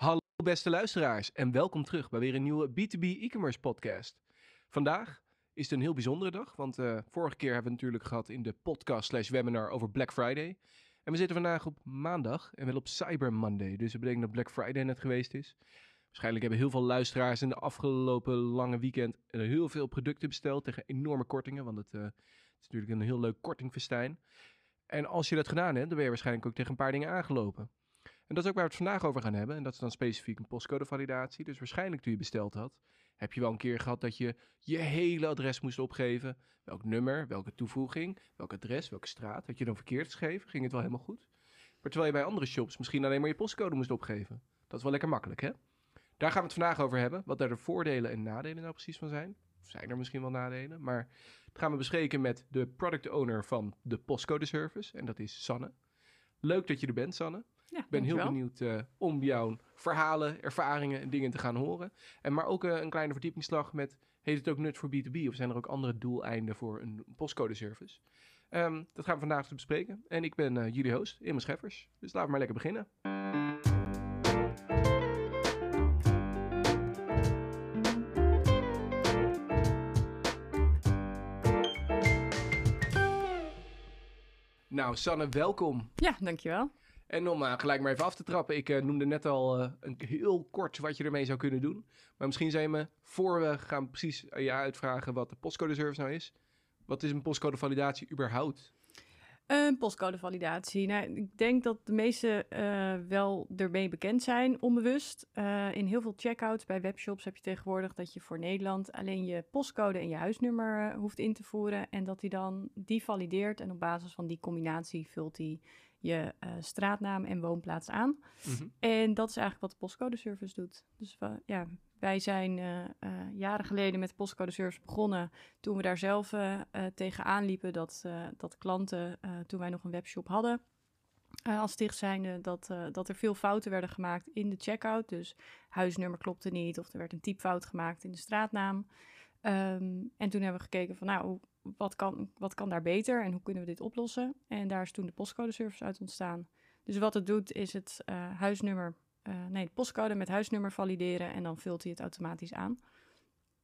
Hallo beste luisteraars en welkom terug bij weer een nieuwe B2B e-commerce podcast. Vandaag is het een heel bijzondere dag, want uh, vorige keer hebben we natuurlijk gehad in de podcast slash webinar over Black Friday. En we zitten vandaag op maandag en wel op Cyber Monday, dus dat betekent dat Black Friday net geweest is. Waarschijnlijk hebben heel veel luisteraars in de afgelopen lange weekend heel veel producten besteld tegen enorme kortingen, want het, het is natuurlijk een heel leuk kortingfestijn. En als je dat gedaan hebt, dan ben je waarschijnlijk ook tegen een paar dingen aangelopen. En dat is ook waar we het vandaag over gaan hebben. En dat is dan specifiek een postcodevalidatie. Dus waarschijnlijk toen je besteld had, heb je wel een keer gehad dat je je hele adres moest opgeven. Welk nummer, welke toevoeging, welk adres, welke straat. Had je dan verkeerd geschreven? Ging het wel helemaal goed? Maar terwijl je bij andere shops misschien alleen maar je postcode moest opgeven. Dat is wel lekker makkelijk, hè? Daar gaan we het vandaag over hebben. Wat daar de voordelen en nadelen nou precies van zijn. Zijn er misschien wel nadelen, maar dat gaan we bespreken met de product owner van de postcode service. En dat is Sanne. Leuk dat je er bent, Sanne. Ja, ik ben heel benieuwd uh, om jouw verhalen, ervaringen en dingen te gaan horen. En maar ook uh, een kleine verdiepingsslag met, heeft het ook nut voor B2B? Of zijn er ook andere doeleinden voor een postcode service? Um, dat gaan we vandaag te bespreken. En ik ben uh, jullie host, Imme Scheffers. Dus laten we maar lekker beginnen. Nou, Sanne, welkom. Ja, dankjewel. En om uh, gelijk maar even af te trappen, ik uh, noemde net al uh, een heel kort wat je ermee zou kunnen doen. Maar misschien zijn me, voor we gaan precies je uitvragen wat de postcode service nou is. Wat is een postcodevalidatie überhaupt? Een postcodevalidatie. Nou, ik denk dat de meesten wel ermee bekend zijn, onbewust. in heel veel checkouts bij webshops heb je tegenwoordig dat je voor Nederland alleen je postcode en je huisnummer hoeft in te voeren. En dat hij dan die valideert en op basis van die combinatie vult hij je uh, straatnaam en woonplaats aan. Mm-hmm. En dat is eigenlijk wat de postcode service doet. Dus uh, ja, wij zijn uh, jaren geleden met de postcode service begonnen. Toen we daar zelf tegenaan liepen dat, dat klanten, toen wij nog een webshop hadden, als dichtzijnde dat, dat er veel fouten werden gemaakt in de checkout. Dus huisnummer klopte niet of er werd een typfout gemaakt in de straatnaam. Um, en toen hebben we gekeken van nou, wat kan, wat kan daar beter en hoe kunnen we dit oplossen? En daar is toen de postcode service uit ontstaan. Dus wat het doet is het uh, huisnummer, uh, nee, de postcode met huisnummer valideren en dan vult hij het automatisch aan.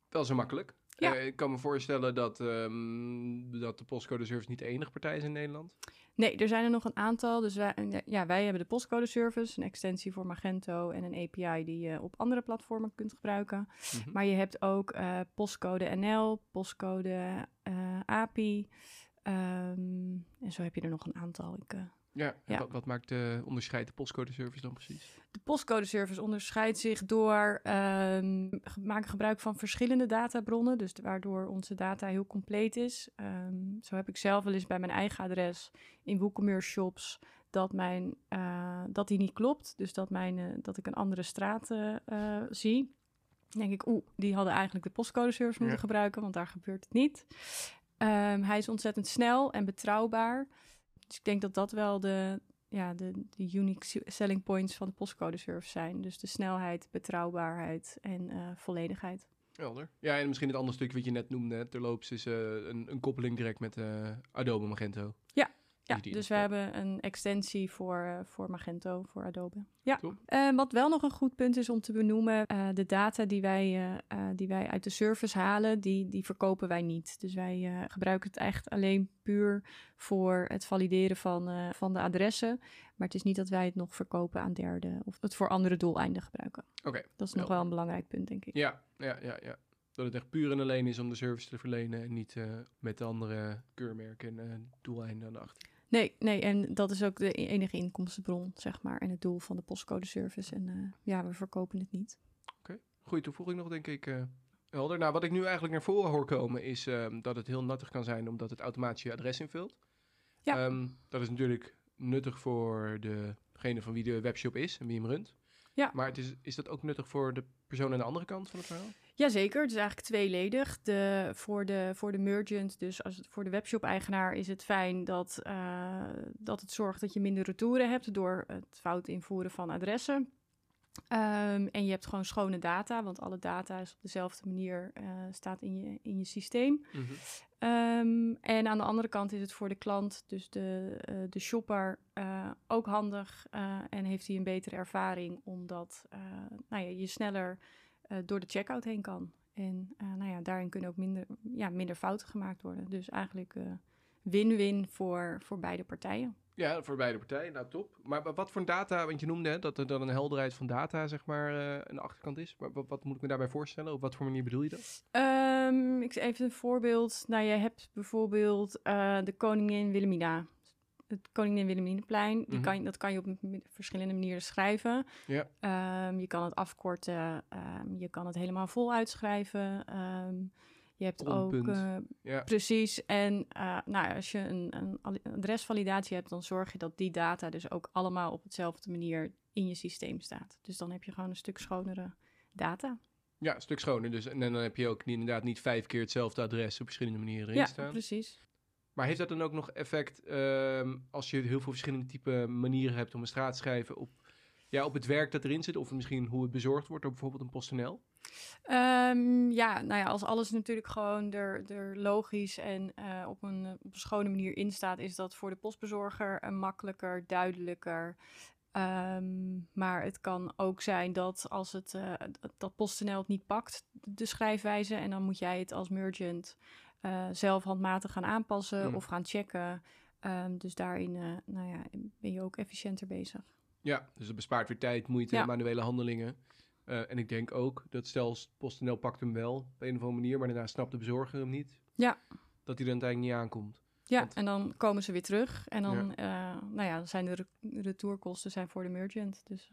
Wel zo makkelijk. Ja. Uh, ik kan me voorstellen dat, um, dat de postcode service niet de enige partij is in Nederland. Nee, er zijn er nog een aantal. Dus wij, ja, wij hebben de postcode service, een extensie voor Magento en een API die je op andere platformen kunt gebruiken. Mm-hmm. Maar je hebt ook uh, postcode NL, postcode uh, API. Um, en zo heb je er nog een aantal. Ik, ja, ja. Wat, wat, maakt de onderscheidt de postcode service dan precies? De postcode service onderscheidt zich door um, maken gebruik van verschillende databronnen, dus waardoor onze data heel compleet is. Um, zo heb ik zelf wel eens bij mijn eigen adres in WooCommerce shops dat mijn uh, dat die niet klopt, dus dat mijn uh, dat ik een andere straat uh, zie. Dan denk ik, oeh, die hadden eigenlijk de postcode service moeten ja. gebruiken, want daar gebeurt het niet. Um, hij is ontzettend snel en betrouwbaar. Dus ik denk dat dat wel de, ja, de, de unique selling points van de postcode service zijn. Dus de snelheid, betrouwbaarheid en uh, volledigheid. Helder. Ja, en misschien het andere stuk wat je net noemde, terloops, is uh, een, een, koppeling direct met uh, Adobe Magento. Ja, ja, dus we hebben een extensie voor, uh, voor Magento, voor Adobe. Ja. Uh, wat wel nog een goed punt is om te benoemen, uh, de data die wij, die wij uit de service halen, die, die verkopen wij niet. Dus wij gebruiken het echt alleen puur voor het valideren van, van de adressen. Maar het is niet dat wij het nog verkopen aan derden of het voor andere doeleinden gebruiken. Oké. Dat is nog wel een belangrijk punt, denk ik. Ja, ja, ja, ja. Dat het echt puur en alleen is om de service te verlenen en niet met andere keurmerken en doeleinden aan de achter. Nee, nee, en dat is ook de enige inkomstenbron, zeg maar. En het doel van de postcode service. En uh, ja, we verkopen het niet. Oké, okay. goede toevoeging nog, denk ik. Uh, helder. Nou, wat ik nu eigenlijk naar voren hoor komen, is uh, dat het heel nuttig kan zijn omdat het automatisch je adres invult. Ja. Um, dat is natuurlijk nuttig voor degene van wie de webshop is en wie hem runt. Ja. Maar het is, is dat ook nuttig voor de persoon aan de andere kant van het verhaal? Jazeker, het is eigenlijk tweeledig. De, voor, de, voor de merchant, dus als het, voor de webshop-eigenaar is het fijn dat, uh, dat het zorgt dat je minder retouren hebt door het fout invoeren van adressen. Ehm, en je hebt gewoon schone data, want alle data is op dezelfde manier uh, staat in je, in je systeem. Mhm. Ehm, en aan de andere kant is het voor de klant, dus de, uh, de shopper, uh, ook handig en heeft hij een betere ervaring, omdat nou ja, je sneller door de checkout heen kan. En nou ja, daarin kunnen ook minder, ja, minder fouten gemaakt worden. Dus eigenlijk win-win voor, voor beide partijen. Ja, voor beide partijen. Nou, top. Maar wat voor data, want je noemde hè, dat er dan een helderheid van data, zeg maar, de achterkant is. Maar wat, wat, moet ik me daarbij voorstellen? Op wat voor manier bedoel je dat? Um, ik even een voorbeeld. Nou, je hebt bijvoorbeeld de koningin Wilhelmina. Het Koningin Wilhelminaplein, die Mhm. kan, dat kan je op verschillende manieren schrijven. Ja. Ehm, je kan het afkorten, ehm, je kan het helemaal vol uitschrijven. Ehm, je hebt ook eh, Ja. Precies. En eh, nou, als je een, een al- een adresvalidatie hebt, dan zorg je dat die data dus ook allemaal op hetzelfde manier in je systeem staat. Dus dan heb je gewoon een stuk schonere data. ja, een stuk schoner. Dus, en dan heb je ook niet- inderdaad niet vijf keer hetzelfde adres op verschillende manieren erin ja, staan. precies. Maar heeft dat dan ook nog effect ehm, als je heel veel verschillende type manieren hebt om een straat te schrijven op, ja, op het werk dat erin zit? Of misschien hoe het bezorgd wordt door bijvoorbeeld een PostNL? Ehm, ja, nou ja, als alles natuurlijk gewoon er, er logisch en eh, op, een, op een schone manier in staat, is dat voor de postbezorger eh, makkelijker, duidelijker. Ehm, maar het kan ook zijn dat als het eh, dat- dat PostNL het niet pakt, de schrijfwijze, en dan moet jij het als merchant eh, zelf handmatig gaan aanpassen Mm. of gaan checken. Ehm, dus daarin eh, nou ja, ben je ook efficiënter bezig. Ja, dus het bespaart weer tijd, moeite, Ja. manuele handelingen. Eh, en ik denk ook dat stel PostNL pakt hem wel op een of andere manier, maar daarna snapt de bezorger hem niet. Ja. Dat hij dan uiteindelijk niet aankomt. Ja, Want- en dan komen ze weer terug. En dan, nou ja, dan zijn de re- retourkosten zijn voor de merchant. Dus,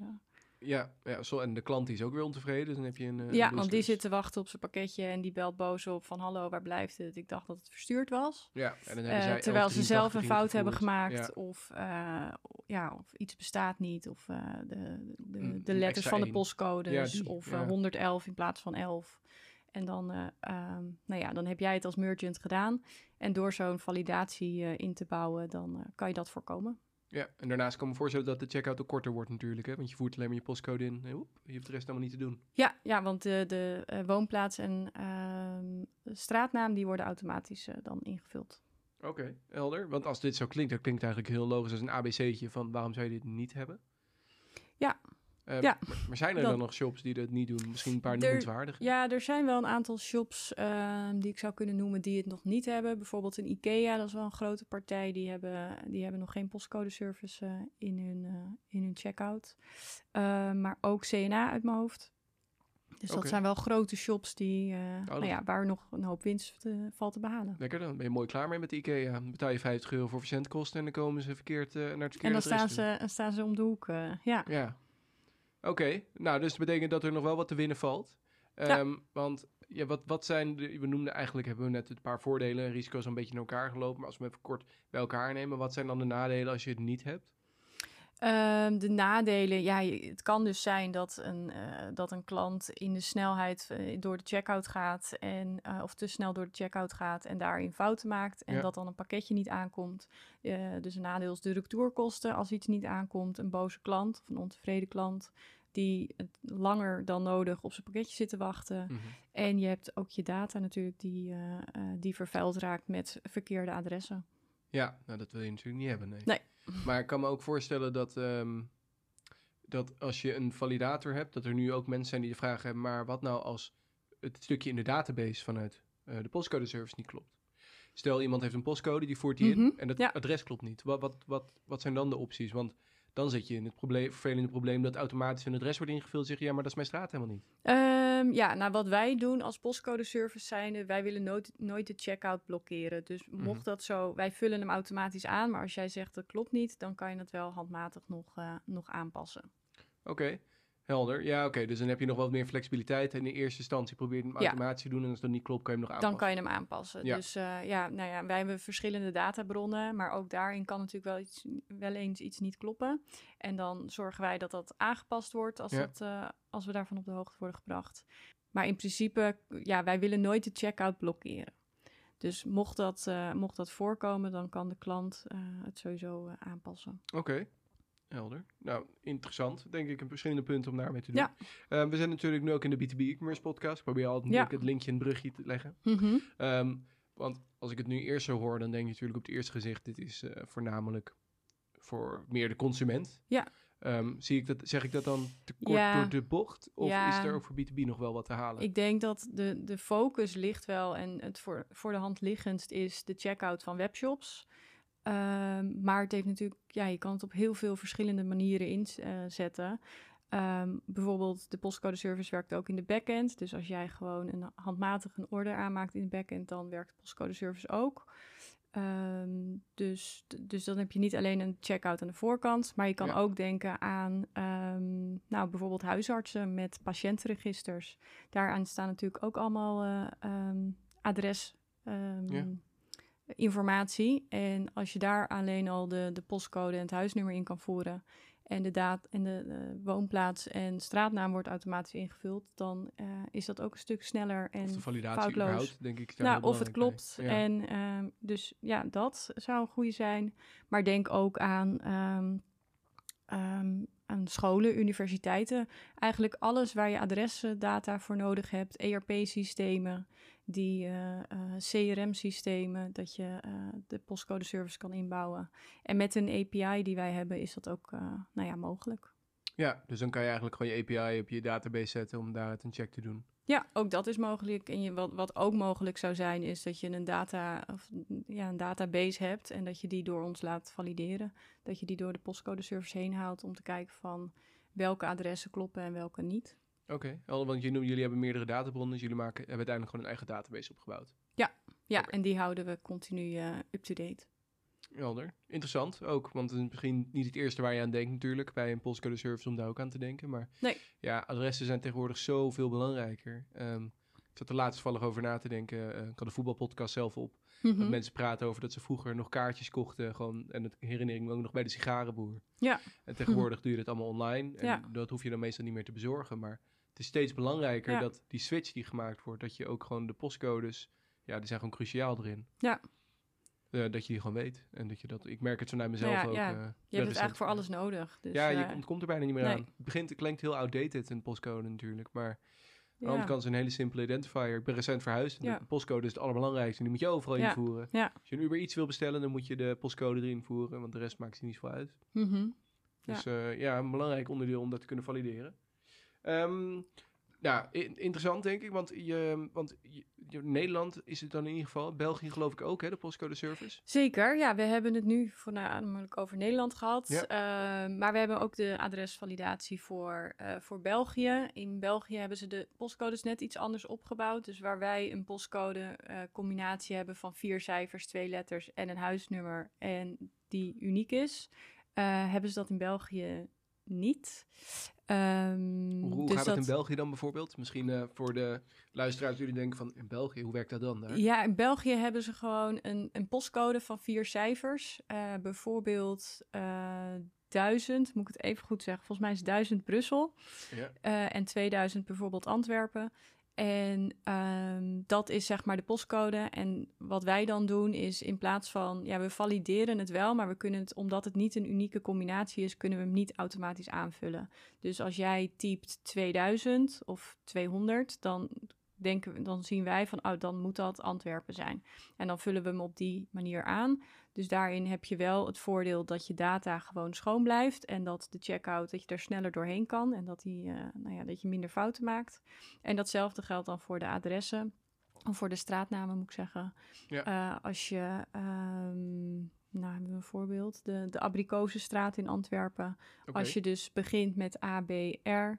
Ja, ja zo, en de klant die is ook weer ontevreden. Dus dan heb je een. eh, ja, want die zit te wachten op zijn pakketje en die belt boos op van hallo, waar blijft het? Ik dacht dat het verstuurd was. Ja, en dan hebben Eh, zij terwijl ze zelf een 1183 fout hebben gemaakt of, eh, ja, of iets bestaat niet. Of de, de, Een- de letters van de postcodes Ja, of ja. eh, 111 in plaats van 11. En dan, eh, ehm, nou ja, dan heb jij het als merchant gedaan. En door zo'n validatie in te bouwen, dan kan je dat voorkomen. Ja, en daarnaast kan ik me voorstellen dat de checkout ook korter wordt natuurlijk. Hè? Want je voert alleen maar je postcode in. En woep, je hebt de rest allemaal niet te doen. Ja, ja want de, de eh, woonplaats en ehm, straatnaam die worden automatisch eh, dan ingevuld. Oké, helder. Want als dit zo klinkt, dan klinkt eigenlijk heel logisch als een ABC'tje van waarom zou je dit niet hebben? Ja. Eh, Ja. Maar, zijn er Dan- dan nog shops die dat niet doen? Misschien een paar noemenswaardige? Ja, er zijn wel een aantal shops ehm, die ik zou kunnen noemen die het nog niet hebben. Bijvoorbeeld een IKEA, dat is wel een grote partij. Die hebben, die hebben nog geen postcodeservice eh, in, hun, eh, in hun checkout. Ehm, maar ook CNA uit mijn hoofd. Dus dat zijn wel grote shops die, eh, dat- nou ja, waar nog een hoop winst eh, valt te behalen. Lekker, dan ben je mooi klaar mee met de IKEA. Dan betaal je 50 euro voor verzendkosten en dan komen ze verkeerd naar het verkeerde En dan staan ze, dan staan ze om de hoek. ja. Ja. Oké, nou, dus dat betekent dat er nog wel wat te winnen valt. Ja. Ehm, Want ja, wat, wat zijn de, we noemden eigenlijk, hebben we net een paar voordelen en risico's een beetje in elkaar gelopen. Maar als we hem even kort bij elkaar nemen, wat zijn dan de nadelen als je het niet hebt? Ehm, de nadelen, ja, het kan dus zijn dat een, eh, dat een klant in de snelheid eh, door de checkout gaat en eh, of te snel door de checkout gaat en daarin fouten maakt en Ja. dat dan een pakketje niet aankomt. Dus een nadeel is de retourkosten als iets niet aankomt, een boze klant of een ontevreden klant die langer dan nodig op zijn pakketje zit te wachten. Mhm. En je hebt ook je data natuurlijk die, die vervuild raakt met verkeerde adressen. Ja, nou, dat wil je natuurlijk niet hebben, nee. Nee. Maar ik kan me ook voorstellen dat, ehm, dat als je een validator hebt, dat er nu ook mensen zijn die de vraag hebben, maar wat nou als het stukje in de database vanuit eh, de postcode service niet klopt? Stel, iemand heeft een postcode, die voert die in Mhm, en het ja. adres klopt niet. Wat, wat, wat, wat zijn dan de opties? Want dan zit je in het probleem, vervelende probleem dat automatisch een adres wordt ingevuld. Zeg je, ja, maar dat is mijn straat helemaal niet. Ehm, ja, nou wat wij doen als postcode service zijn, wij willen nooit, nooit de checkout blokkeren. Dus mocht Mhm. dat zo, wij vullen hem automatisch aan, maar als jij zegt dat klopt niet, dan kan je het wel handmatig nog, eh, nog aanpassen. Oké, helder. Ja, oké, dus dan heb je nog wat meer flexibiliteit. In de eerste instantie probeer je hem automatisch te doen en als dat niet klopt, kan je hem nog Dan aanpassen. kan je hem aanpassen. Ja. Dus eh, ja, nou ja, wij hebben verschillende databronnen, maar ook daarin kan natuurlijk wel, iets, wel eens iets niet kloppen. En dan zorgen wij dat dat aangepast wordt als, Ja. dat, eh, als we daarvan op de hoogte worden gebracht. Maar in principe, ja, wij willen nooit de checkout blokkeren. Dus mocht dat, eh, mocht dat voorkomen, dan kan de klant het sowieso aanpassen. Oké, Helder. Nou, interessant. Denk ik een verschillende punten om daarmee te doen. Ja. Eh, we zijn natuurlijk nu ook in de B2B e-commerce podcast. Ik probeer altijd Ja. het linkje en het brugje te leggen. Mhm. Ehm, want als ik het nu eerst zo hoor, dan denk je natuurlijk op het eerste gezicht... dit is eh, voornamelijk voor meer de consument. Ja. Ehm, zie ik dat, zeg ik dat dan te kort Ja. door de bocht? Of Ja. is er ook voor B2B nog wel wat te halen? Ik denk dat de, de focus ligt wel en het voor, voor de hand liggendst is de checkout van webshops. Ehm, maar het heeft natuurlijk, ja, je kan het op heel veel verschillende manieren inzetten. Ehm bijvoorbeeld de postcode service werkt ook in de backend. Dus als jij gewoon een handmatig een order aanmaakt in de backend, dan werkt de postcode service ook. Ehm, dus, dus dan heb je niet alleen een checkout aan de voorkant, maar je kan Ja. ook denken aan nou, bijvoorbeeld huisartsen met patiëntenregisters. Daaraan staan natuurlijk ook allemaal eh, ehm, adres. Ja. Informatie. En als je daar alleen al de, de postcode en het huisnummer in kan voeren. En de, daad, en de eh, woonplaats en straatnaam wordt automatisch ingevuld. Dan eh, is dat ook een stuk sneller en of de validatie foutloos. überhaupt, denk ik. nou, of het klopt. Ja. En ehm, dus ja, dat zou een goede zijn. Maar denk ook aan, ehm, ehm, aan scholen, universiteiten. Eigenlijk alles waar je adresdata voor nodig hebt. ERP-systemen, die eh, eh, CRM-systemen, dat je eh, de postcode service kan inbouwen. En met een API die wij hebben, is dat ook nou ja, mogelijk. Ja, dus dan kan je eigenlijk gewoon je API op je database zetten om daaruit een check te doen. Ja, ook dat is mogelijk. En je, wat, wat ook mogelijk zou zijn, is dat je een, data, of, ja, een database hebt en dat je die door ons laat valideren. Dat je die door de postcode service heen haalt om te kijken van welke adressen kloppen en welke niet. Oké, wel, want jullie hebben meerdere databronnen, dus jullie maken, hebben uiteindelijk gewoon een eigen database opgebouwd. Ja, Oké. en die houden we continu eh, up-to-date. Helder. Interessant ook, want het is misschien niet het eerste waar je aan denkt natuurlijk, bij een postcode service om daar ook aan te denken. Maar Nee. ja, adressen zijn tegenwoordig zoveel belangrijker. Ehm, ik zat er laatst vallig over na te denken, eh, ik had de voetbalpodcast zelf op. Mhm. Dat mensen praten over dat ze vroeger nog kaartjes kochten, gewoon, en het herinnering ook nog bij de sigarenboer. Ja. En tegenwoordig doe je dat allemaal online, en Ja. dat hoef je dan meestal niet meer te bezorgen. Maar het is steeds belangrijker Ja. dat die switch die gemaakt wordt, dat je ook gewoon de postcodes, ja, die zijn gewoon cruciaal erin. Ja. Eh, dat je die gewoon weet. En dat je dat, ik merk het zo naar mezelf ja, ook. ja. eh, Je hebt recent. het eigenlijk voor alles nodig. Dus, ja, je eh, komt, komt er bijna niet meer nee. aan. Het begint, het klinkt heel outdated, een postcode natuurlijk. Maar aan de andere kant is een hele simpele identifier. Ik ben recent verhuisd en de postcode is het allerbelangrijkste. En die moet je overal invoeren. Als je een Uber iets wil bestellen, dan moet je de postcode erin voeren. Want de rest maakt ze niet zoveel uit. Mhm. Dus ja. ja, een belangrijk onderdeel om dat te kunnen valideren. Ehm ja, i- interessant denk ik, want, je, want je, Nederland is het dan in ieder geval. België geloof ik ook, hè, de postcode service. Zeker, ja, we hebben het nu voornamelijk over Nederland gehad. Ja. Eh, maar we hebben ook de adresvalidatie voor, eh, voor België. In België hebben ze de postcodes net iets anders opgebouwd. Dus waar wij een postcode eh, combinatie hebben van vier cijfers, twee letters en een huisnummer en die uniek is, eh, hebben ze dat in België niet. Ehm, Hoe, dus gaat het in België dan bijvoorbeeld? Misschien eh, voor de luisteraars die denken van, in België, hoe werkt dat dan daar? Ja, in België hebben ze gewoon een, een postcode van vier cijfers. Eh, bijvoorbeeld eh 1000, moet ik het even goed zeggen. Volgens mij is 1000 Brussel Ja. en 2000 bijvoorbeeld Antwerpen. En ehm, dat is zeg maar de postcode. En wat wij dan doen is in plaats van, ja, we valideren het wel, maar we kunnen het, omdat het niet een unieke combinatie is, kunnen we hem niet automatisch aanvullen. Dus als jij typt 2000 of 200, dan denken dan zien wij van, oh, dan moet dat Antwerpen zijn. En dan vullen we hem op die manier aan. Dus daarin heb je wel het voordeel dat je data gewoon schoon blijft en dat de checkout, dat je er sneller doorheen kan en dat, die, eh, nou ja, dat je minder fouten maakt. En datzelfde geldt dan voor de adressen, of voor de straatnamen moet ik zeggen. Ja. Eh, als je, ehm, nou hebben we een voorbeeld, de, de Abrikozenstraat in Antwerpen. Als je dus begint met ABR,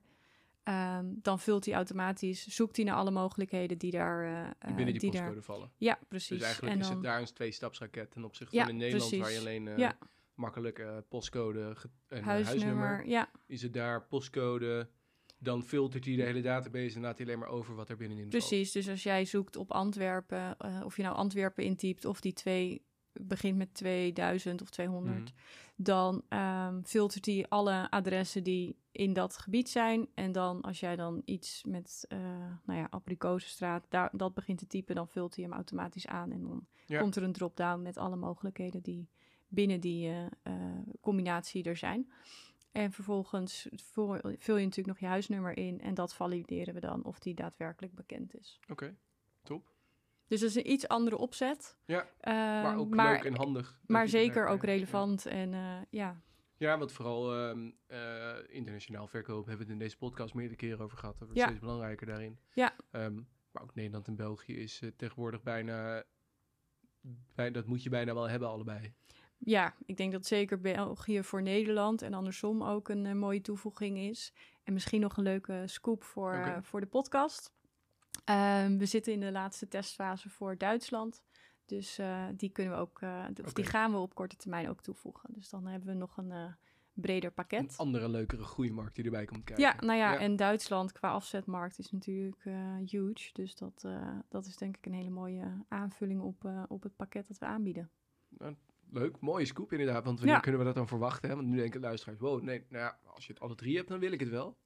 ehm, dan vult hij automatisch, zoekt hij naar alle mogelijkheden die daar... eh, die binnen die, eh, daar- postcode vallen. Ja, precies. Dus eigenlijk en is dan, het daar een twee-stapsraket ten opzichte Ja, van in Nederland, waar je alleen eh, Ja. makkelijk postcode en huisnummer, huisnummer. ja, Is het daar postcode, dan filtert hij de hele database en laat hij alleen maar over wat er binnenin valt. precies. Dus als jij zoekt op Antwerpen, of je nou Antwerpen intypt of die twee begint met 2000 of 200, Mhm. dan ehm, filtert hij alle adressen die in dat gebied zijn. En dan als jij dan iets met, eh nou ja, Aprikozenstraat, daar, dat begint te typen, dan vult hij hem automatisch aan. En dan Ja. komt er een drop-down met alle mogelijkheden die binnen die eh, eh, combinatie er zijn. En vervolgens vul, vul je natuurlijk nog je huisnummer in en dat valideren we dan of die daadwerkelijk bekend is. Oké, top. Dus dat is een iets andere opzet. Ja, maar ook maar, leuk en handig. maar zeker ook relevant en eh, ja. Ja, want vooral ehm, eh, internationaal verkoop hebben we het in deze podcast meerdere keren over gehad. Dat wordt Ja. steeds belangrijker daarin. Ja. Ehm, maar ook Nederland en België is eh, tegenwoordig bijna, bij, dat moet je bijna wel hebben allebei. ja, ik denk dat zeker België voor Nederland en andersom ook een mooie toevoeging is. En misschien nog een leuke scoop voor, voor de podcast. Ehm, we zitten in de laatste testfase voor Duitsland. Dus eh, die kunnen we ook, eh, die gaan we op korte termijn ook toevoegen. Dus dan hebben we nog een eh, breder Een pakket. andere leukere groeimarkt die erbij komt kijken. Ja, nou ja, Ja. en Duitsland qua afzetmarkt is natuurlijk huge. Dus dat, dat is denk ik een hele mooie aanvulling op, op het pakket dat we aanbieden. Leuk, mooie scoop inderdaad. Want wanneer Ja. kunnen we dat dan verwachten? Hè? Want nu denken luisteraars, wow, nee, nou ja, als je het alle drie hebt, dan wil ik het wel.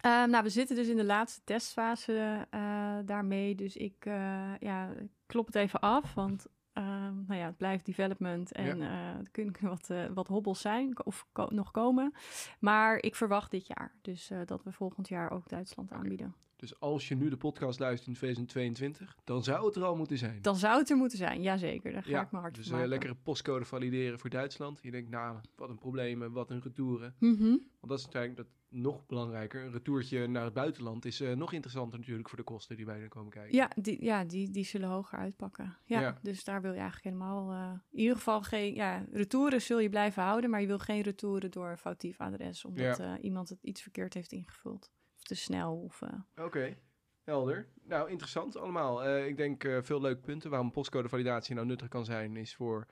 Eh, nou, we zitten dus in de laatste testfase eh, daarmee. Dus ik uh, ja, klop het even af. Want uh, nou ja, het blijft development en ja. uh, er kunnen wat, wat hobbels zijn of ko nog komen. Maar ik verwacht dit jaar. Dus dat we volgend jaar ook Duitsland aanbieden. Dus als je nu de podcast luistert in 2022, dan zou het er al moeten zijn. Dan zou het er moeten zijn, jazeker. Daar ga ja, ik me hard dus voor maken. lekkere postcode valideren voor Duitsland. Je denkt, nou, wat een probleem, wat een retouren. Mm -hmm. Want dat is uiteindelijk dat nog belangrijker. Een retourtje naar het buitenland is uh, nog interessanter natuurlijk voor de kosten die bij dan komen kijken. Ja, die, ja die, die zullen hoger uitpakken. Ja, ja. dus daar wil je eigenlijk helemaal... Uh, in ieder geval geen... Ja, retouren zul je blijven houden, maar je wil geen retouren door een foutief adres. Omdat ja. uh, iemand het iets verkeerd heeft ingevuld. Te snel. Of, Oké. Okay. Helder. Nou, interessant allemaal. Uh, ik denk uh, veel leuke punten. Waarom postcodevalidatie nou nuttig kan zijn, is voor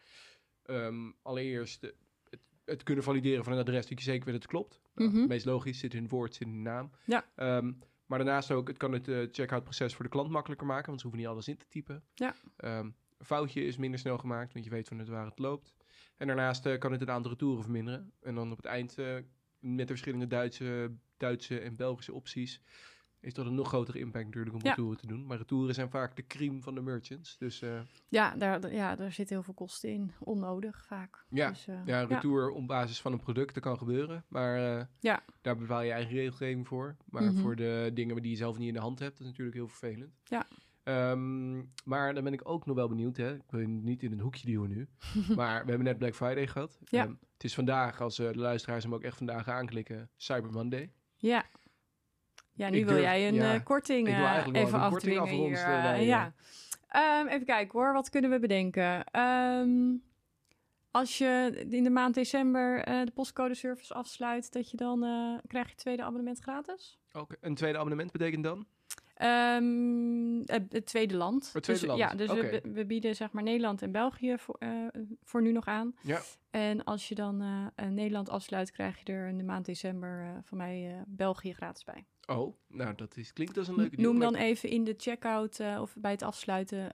um, allereerst het, het, kunnen valideren van een adres dat je zeker weet dat het klopt. Mm -hmm. nou, het meest logisch zit in het woord, zit in de naam. Ja. Um, maar daarnaast ook, het kan het uh, checkout proces voor de klant makkelijker maken, want ze hoeven niet alles in te typen. Ja. Um, een foutje is minder snel gemaakt, want je weet van het waar het loopt. En daarnaast kan het het aantal retouren verminderen. En dan op het eind, met de verschillende Duitse, Duitse en Belgische opties, is dat een nog grotere impact natuurlijk om ja. retouren te doen. Maar retouren zijn vaak de crème van de merchants. Dus, uh, ja, daar, ja, daar zit heel veel kosten in. Onnodig vaak. Ja, dus, uh, ja retour ja. op basis van een product, dat kan gebeuren. Maar uh, ja. daar bepaal je eigen regelgeving voor. Maar Mhm. voor de dingen die je zelf niet in de hand hebt, dat is natuurlijk heel vervelend. Ja. Um, maar dan ben ik ook nog wel benieuwd. Hè? Ik wil niet in een hoekje duwen nu. maar we hebben net Black Friday gehad. Ja. Um, het is vandaag, als uh, de luisteraars hem ook echt vandaag aanklikken, Cyber Monday. Ja. Ja, nu Ik wil durf- jij een ja. uh, korting uh, even een korting afdwingen hier. uh, bij, ja. Ehm, even kijken hoor, wat kunnen we bedenken? Ehm, als je in de maand december eh, de postcode service afsluit, dat je dan eh, krijg je tweede abonnement gratis. Ook een tweede abonnement betekent dan? Ehm, het, het tweede land. Het tweede dus, land, Ja, dus we, we bieden zeg maar Nederland en België voor, eh, voor nu nog aan. Ja. En als je dan eh, eh, Nederland afsluit, krijg je er in de maand december van mij België gratis bij. Oh, nou dat is, klinkt als een leuke deal. Noem dan even in de checkout of bij het afsluiten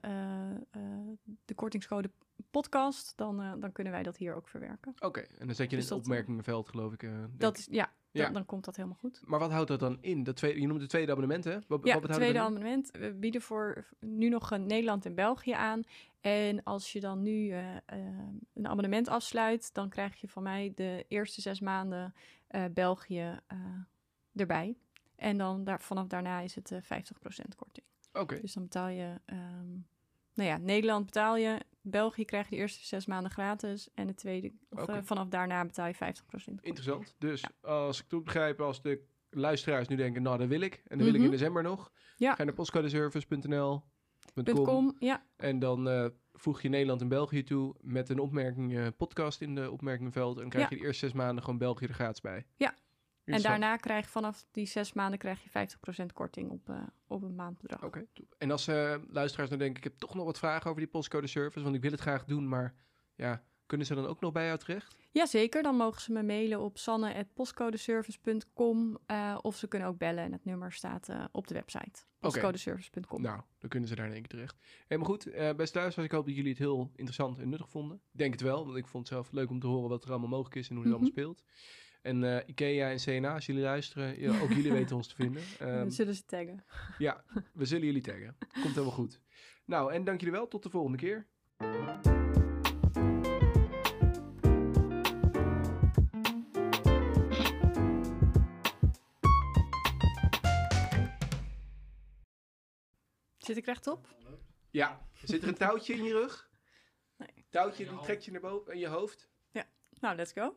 de kortingscode podcast. Dan, dan kunnen wij dat hier ook verwerken. Oké, en dan zet je in Dus het dat- opmerkingenveld geloof ik. Dat is, ja, Ja. Dan, komt dat helemaal goed. Maar wat houdt dat dan in? Dat tweede, je noemt het tweede abonnement, hè? Wat, Ja, wat het tweede abonnement. We bieden voor nu nog eh, Nederland en België aan. En als je dan nu eh, eh, een abonnement afsluit, dan krijg je van mij de eerste zes maanden eh, België eh, erbij. En dan daar, vanaf daarna is het eh 50% korting. Oké, Dus dan betaal je, ehm, nou ja, Nederland betaal je, België krijg je de eerste zes maanden gratis. En de tweede, of, eh, vanaf daarna betaal je 50% korting. interessant. Dus als ik het goed begrijp, als de luisteraars nu denken, nou dat wil ik. En dan wil ik in Mhm. december nog. Ja. Ga je naar postcodeservice.nl. .com, ja, En dan eh, voeg je Nederland en België toe met een opmerking, eh, podcast in de opmerkingenveld. En dan krijg Ja. je de eerste zes maanden gewoon België er gratis bij. Ja. En daarna krijg je vanaf die zes maanden krijg je 50% korting op, eh, op een maandbedrag. Oké. En als eh, luisteraars dan denken, ik heb toch nog wat vragen over die postcode service, want ik wil het graag doen, maar ja, kunnen ze dan ook nog bij jou terecht? Jazeker, dan mogen ze me mailen op sanne.postcodeservice.com eh, of ze kunnen ook bellen en het nummer staat op de website. Postcodeservice.com. Nou, dan kunnen ze daar in één keer terecht. Helemaal goed. Eh beste luisteraars, ik hoop dat jullie het heel interessant en nuttig vonden. Ik denk het wel, want ik vond het zelf leuk om te horen wat er allemaal mogelijk is en hoe het Mhm. allemaal speelt. En eh, IKEA en CNA, als jullie luisteren, ook jullie weten ons te vinden. Um, ehm, we zullen ze taggen. Ja, we zullen jullie taggen. Komt helemaal goed. Nou, en dank jullie wel. Tot de volgende keer. Zit ik rechtop? Ja. Zit er een touwtje in je rug? Nee. Touwtje, die trekt je naar boven, in je hoofd? Ja. Nou, let's go.